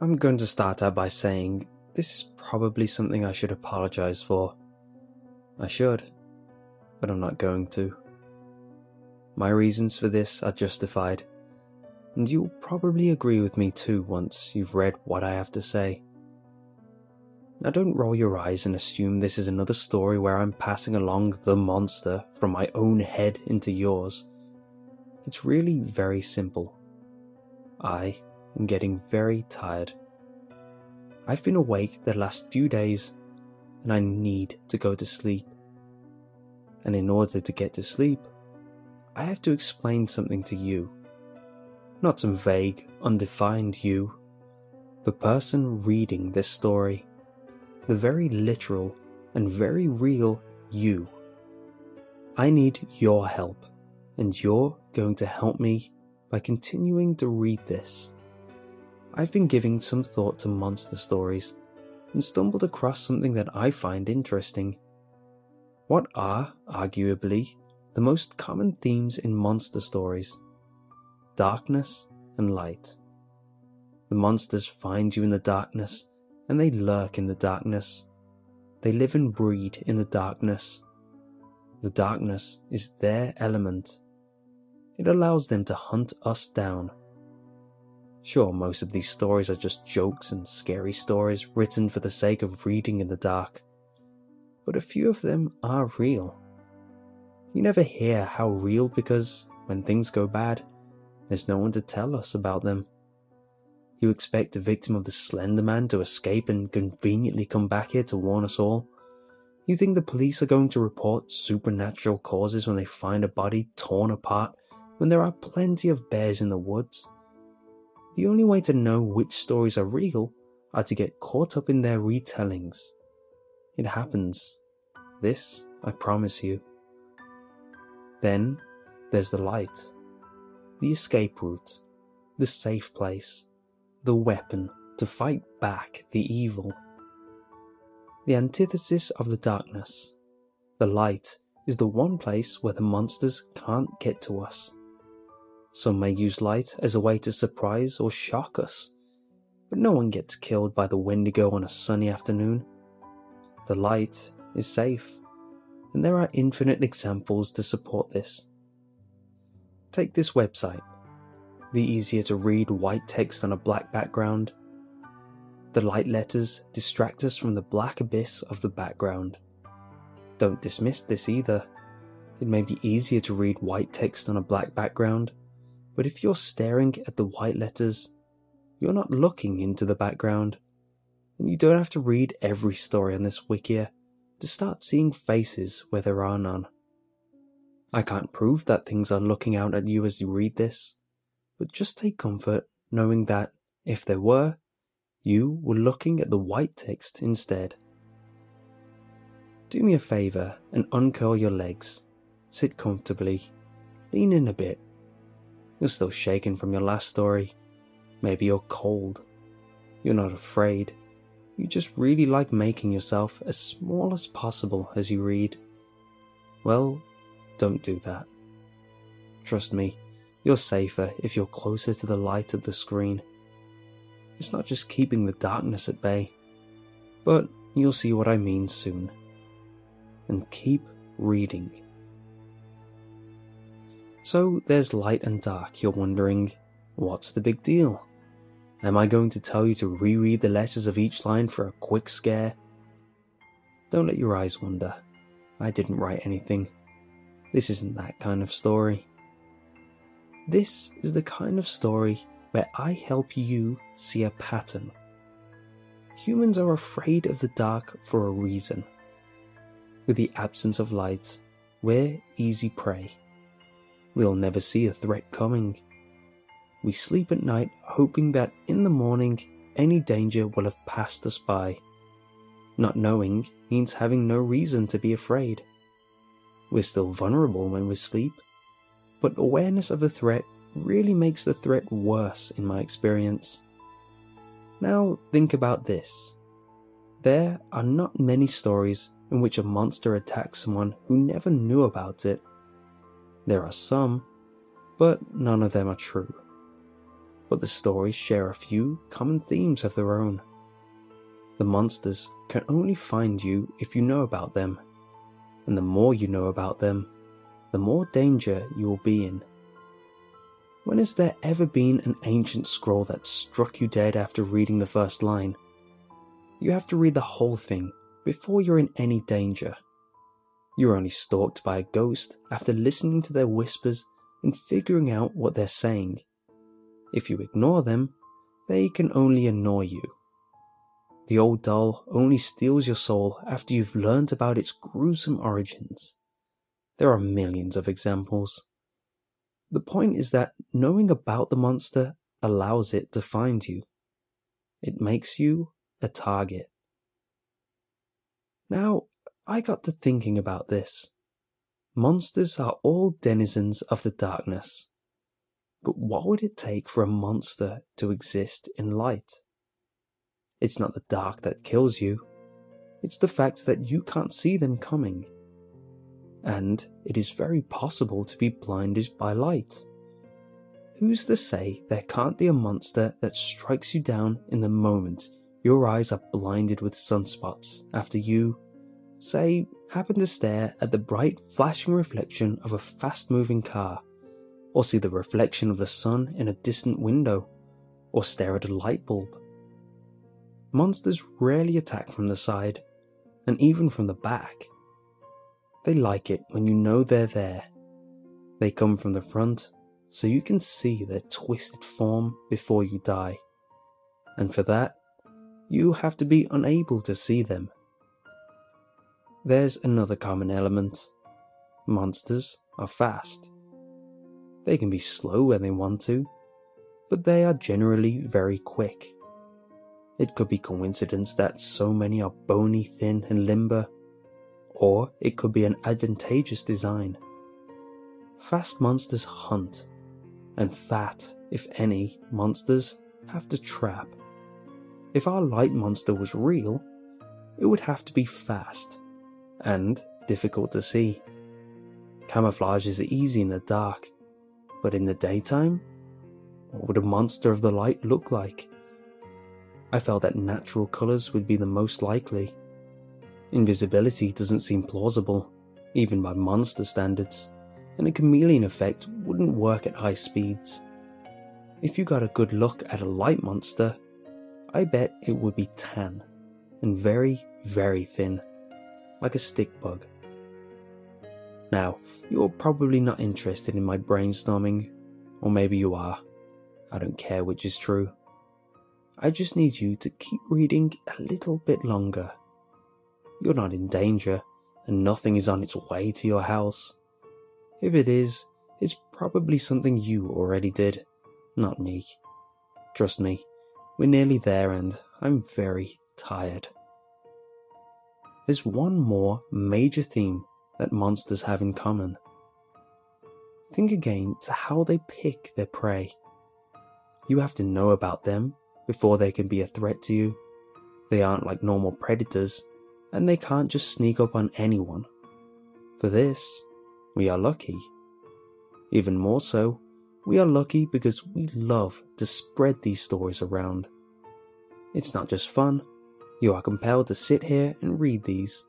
I'm going to start out by saying this is probably something I should apologize for. I should, but I'm not going to. My reasons for this are justified, and you'll probably agree with me too once you've read what I have to say. Now, don't roll your eyes and assume this is another story where I'm passing along the monster from my own head into yours. It's really very simple. I am getting very tired. I've been awake the last few days and I need to go to sleep. And in order to get to sleep, I have to explain something to you. Not some vague, undefined you. The person reading this story. The very literal and very real you. I need your help, and you're going to help me by continuing to read this. I've been giving some thought to monster stories and stumbled across something that I find interesting. What are, arguably, the most common themes in monster stories? Darkness and light. The monsters find you in the darkness and they lurk in the darkness. They live and breed in the darkness. The darkness is their element. It allows them to hunt us down Sure, most of these stories are just jokes and scary stories written for the sake of reading in the dark, but a few of them are real. You never hear how real because when things go bad, there's no one to tell us about them. You expect a victim of the Slender Man to escape and conveniently come back here to warn us all? You think the police are going to report supernatural causes when they find a body torn apart when there are plenty of bears in the woods? The only way to know which stories are real are to get caught up in their retellings. It happens. This, I promise you. Then there's the light, the escape route, the safe place, the weapon to fight back the evil. The antithesis of the darkness. The light is the one place where the monsters can't get to us. Some may use light as a way to surprise or shock us, but no one gets killed by the Wendigo on a sunny afternoon. The light is safe, and there are infinite examples to support this. Take this website, the easier to read white text on a black background. The light letters distract us from the black abyss of the background. Don't dismiss this either. It may be easier to read white text on a black background, but if you're staring at the white letters, you're not looking into the background. And you don't have to read every story on this wikia to start seeing faces where there are none. I can't prove that things are looking out at you as you read this, but just take comfort knowing that, if there were, you were looking at the white text instead. Do me a favour and uncurl your legs. Sit comfortably. Lean in a bit you're still shaken from your last story. Maybe you're cold. You're not afraid. You just really like making yourself as small as possible as you read. Well, don't do that. Trust me, you're safer if you're closer to the light of the screen. It's not just keeping the darkness at bay, but you'll see what I mean soon. And keep reading. So there's light and dark, you're wondering, what's the big deal? Am I going to tell you to reread the letters of each line for a quick scare? Don't let your eyes wander. I didn't write anything. This isn't that kind of story. This is the kind of story where I help you see a pattern. Humans are afraid of the dark for a reason. With the absence of light, we're easy prey we'll never see a threat coming. we sleep at night hoping that in the morning any danger will have passed us by. Not knowing means having no reason to be afraid. We're still vulnerable when we sleep, but awareness of a threat really makes the threat worse in my experience. Now think about this. There are not many stories in which a monster attacks someone who never knew about it. There are some, but none of them are true. But the stories share a few common themes of their own. The monsters can only find you if you know about them, and the more you know about them, the more danger you will be in. When has there ever been an ancient scroll that struck you dead after reading the first line? You have to read the whole thing before you're in any danger. You're only stalked by a ghost after listening to their whispers and figuring out what they're saying. If you ignore them, they can only annoy you. The old doll only steals your soul after you've learned about its gruesome origins. There are millions of examples. The point is that knowing about the monster allows it to find you. It makes you a target. Now, I got to thinking about this. Monsters are all denizens of the darkness. But what would it take for a monster to exist in light? It's not the dark that kills you, it's the fact that you can't see them coming and it is very possible to be blinded by light. Who's to say there can't be a monster that strikes you down in the moment your eyes are blinded with sunspots after you, say, happen to stare at the bright flashing reflection of a fast moving car, or see the reflection of the sun in a distant window, or stare at a light bulb? Monsters rarely attack from the side, and even from the back. They like it when you know they're there. They come from the front so you can see their twisted form before you die. And for that, you have to be unable to see them. There's another common element. Monsters are fast. They can be slow when they want to, but they are generally very quick. It could be coincidence that so many are bony, thin, and limber or it could be an advantageous design. Fast monsters hunt, and fat, if any, monsters have to trap. If our light monster was real, it would have to be fast and difficult to see. Camouflage is easy in the dark, but in the daytime, what would a monster of the light look like? I felt that natural colours would be the most likely. Invisibility doesn't seem plausible, even by monster standards, and a chameleon effect wouldn't work at high speeds. If you got a good look at a light monster, I bet it would be tan and very, very thin, like a stick bug. Now, you're probably not interested in my brainstorming, or maybe you are. I don't care which is true. I just need you to keep reading a little bit longer you're not in danger, and nothing is on its way to your house. If it is, it's probably something you already did, not me. Trust me, we're nearly there and I'm very tired. There's one more major theme that monsters have in common. Think again to how they pick their prey. You have to know about them before they can be a threat to you. They aren't like normal predators and they can't just sneak up on anyone. For this, we are lucky. Even more so, we are lucky because we love to spread these stories around. It's not just fun, you are compelled to sit here and read these.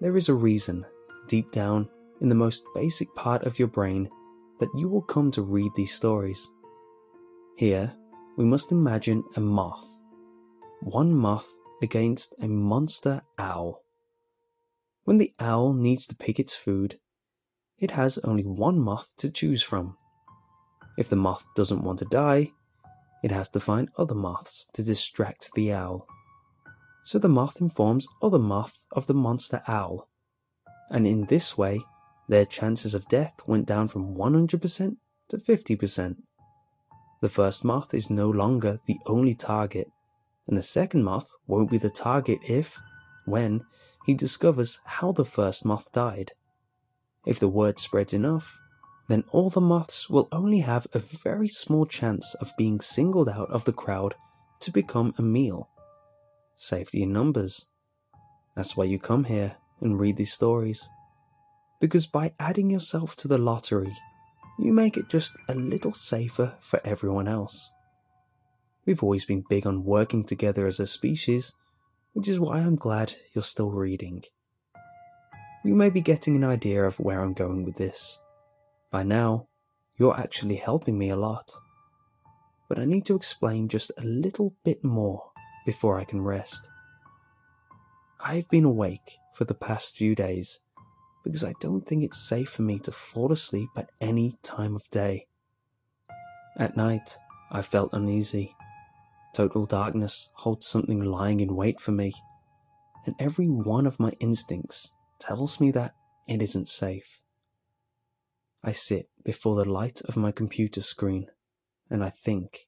There is a reason, deep down in the most basic part of your brain, that you will come to read these stories. Here, we must imagine a moth. One moth against a monster owl. When the owl needs to pick its food, it has only one moth to choose from. If the moth doesn't want to die, it has to find other moths to distract the owl. So the moth informs other moth of the monster owl, and in this way, their chances of death went down from 100% to 50%. the first moth is no longer the only target, and the second moth won't be the target if, when, he discovers how the first moth died. If the word spreads enough, then all the moths will only have a very small chance of being singled out of the crowd to become a meal. Safety in numbers. That's why you come here and read these stories. Because by adding yourself to the lottery, you make it just a little safer for everyone else. We've always been big on working together as a species, which is why I'm glad you're still reading. You may be getting an idea of where I'm going with this. By now, you're actually helping me a lot. But I need to explain just a little bit more before I can rest. I've been awake for the past few days because I don't think it's safe for me to fall asleep at any time of day. At night, I felt uneasy. Total darkness holds something lying in wait for me, and every one of my instincts tells me that it isn't safe. I sit before the light of my computer screen and I think.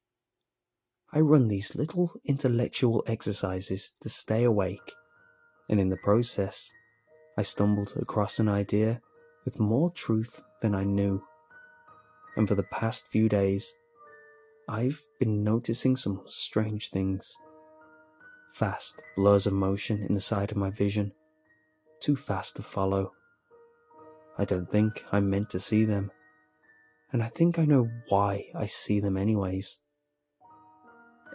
I run these little intellectual exercises to stay awake, and in the process, I stumbled across an idea with more truth than I knew. And for the past few days, I've been noticing some strange things. Fast blurs of motion in the side of my vision, too fast to follow. I don't think I'm meant to see them, and I think I know why I see them anyways.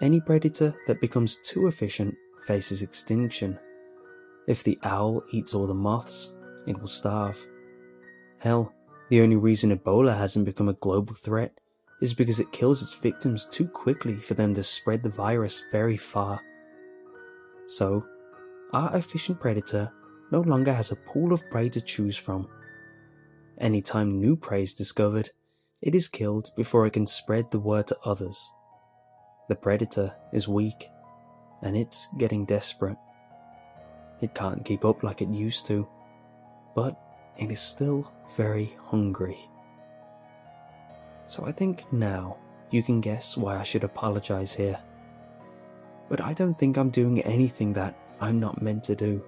Any predator that becomes too efficient faces extinction. If the owl eats all the moths, it will starve. Hell, the only reason Ebola hasn't become a global threat is because it kills its victims too quickly for them to spread the virus very far. So, our efficient predator no longer has a pool of prey to choose from. Anytime new prey is discovered, it is killed before it can spread the word to others. The predator is weak, and it's getting desperate. It can't keep up like it used to, but it is still very hungry. So I think now you can guess why I should apologize here. But I don't think I'm doing anything that I'm not meant to do.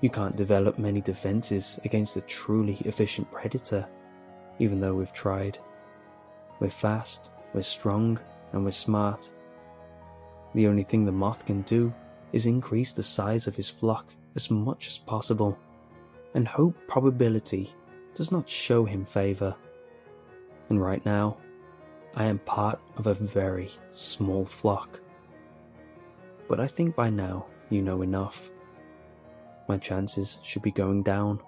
You can't develop many defenses against a truly efficient predator, even though we've tried. We're fast, we're strong, and we're smart. The only thing the moth can do is increase the size of his flock as much as possible, and hope probability does not show him favour. And right now, I am part of a very small flock. But I think by now you know enough. My chances should be going down,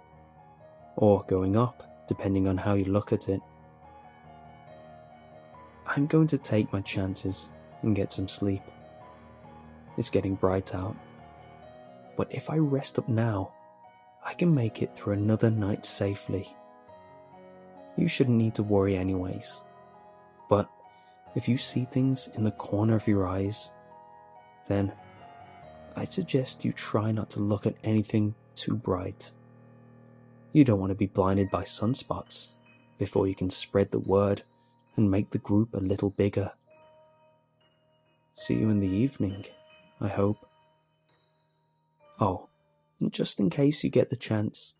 or going up, depending on how you look at it. I'm going to take my chances and get some sleep. It's getting bright out. But if I rest up now, I can make it through another night safely. You shouldn't need to worry, anyways. But if you see things in the corner of your eyes, then I'd suggest you try not to look at anything too bright. You don't want to be blinded by sunspots before you can spread the word and make the group a little bigger. See you in the evening, I hope. Oh, and just in case you get the chance,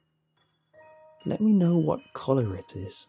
let me know what colour it is.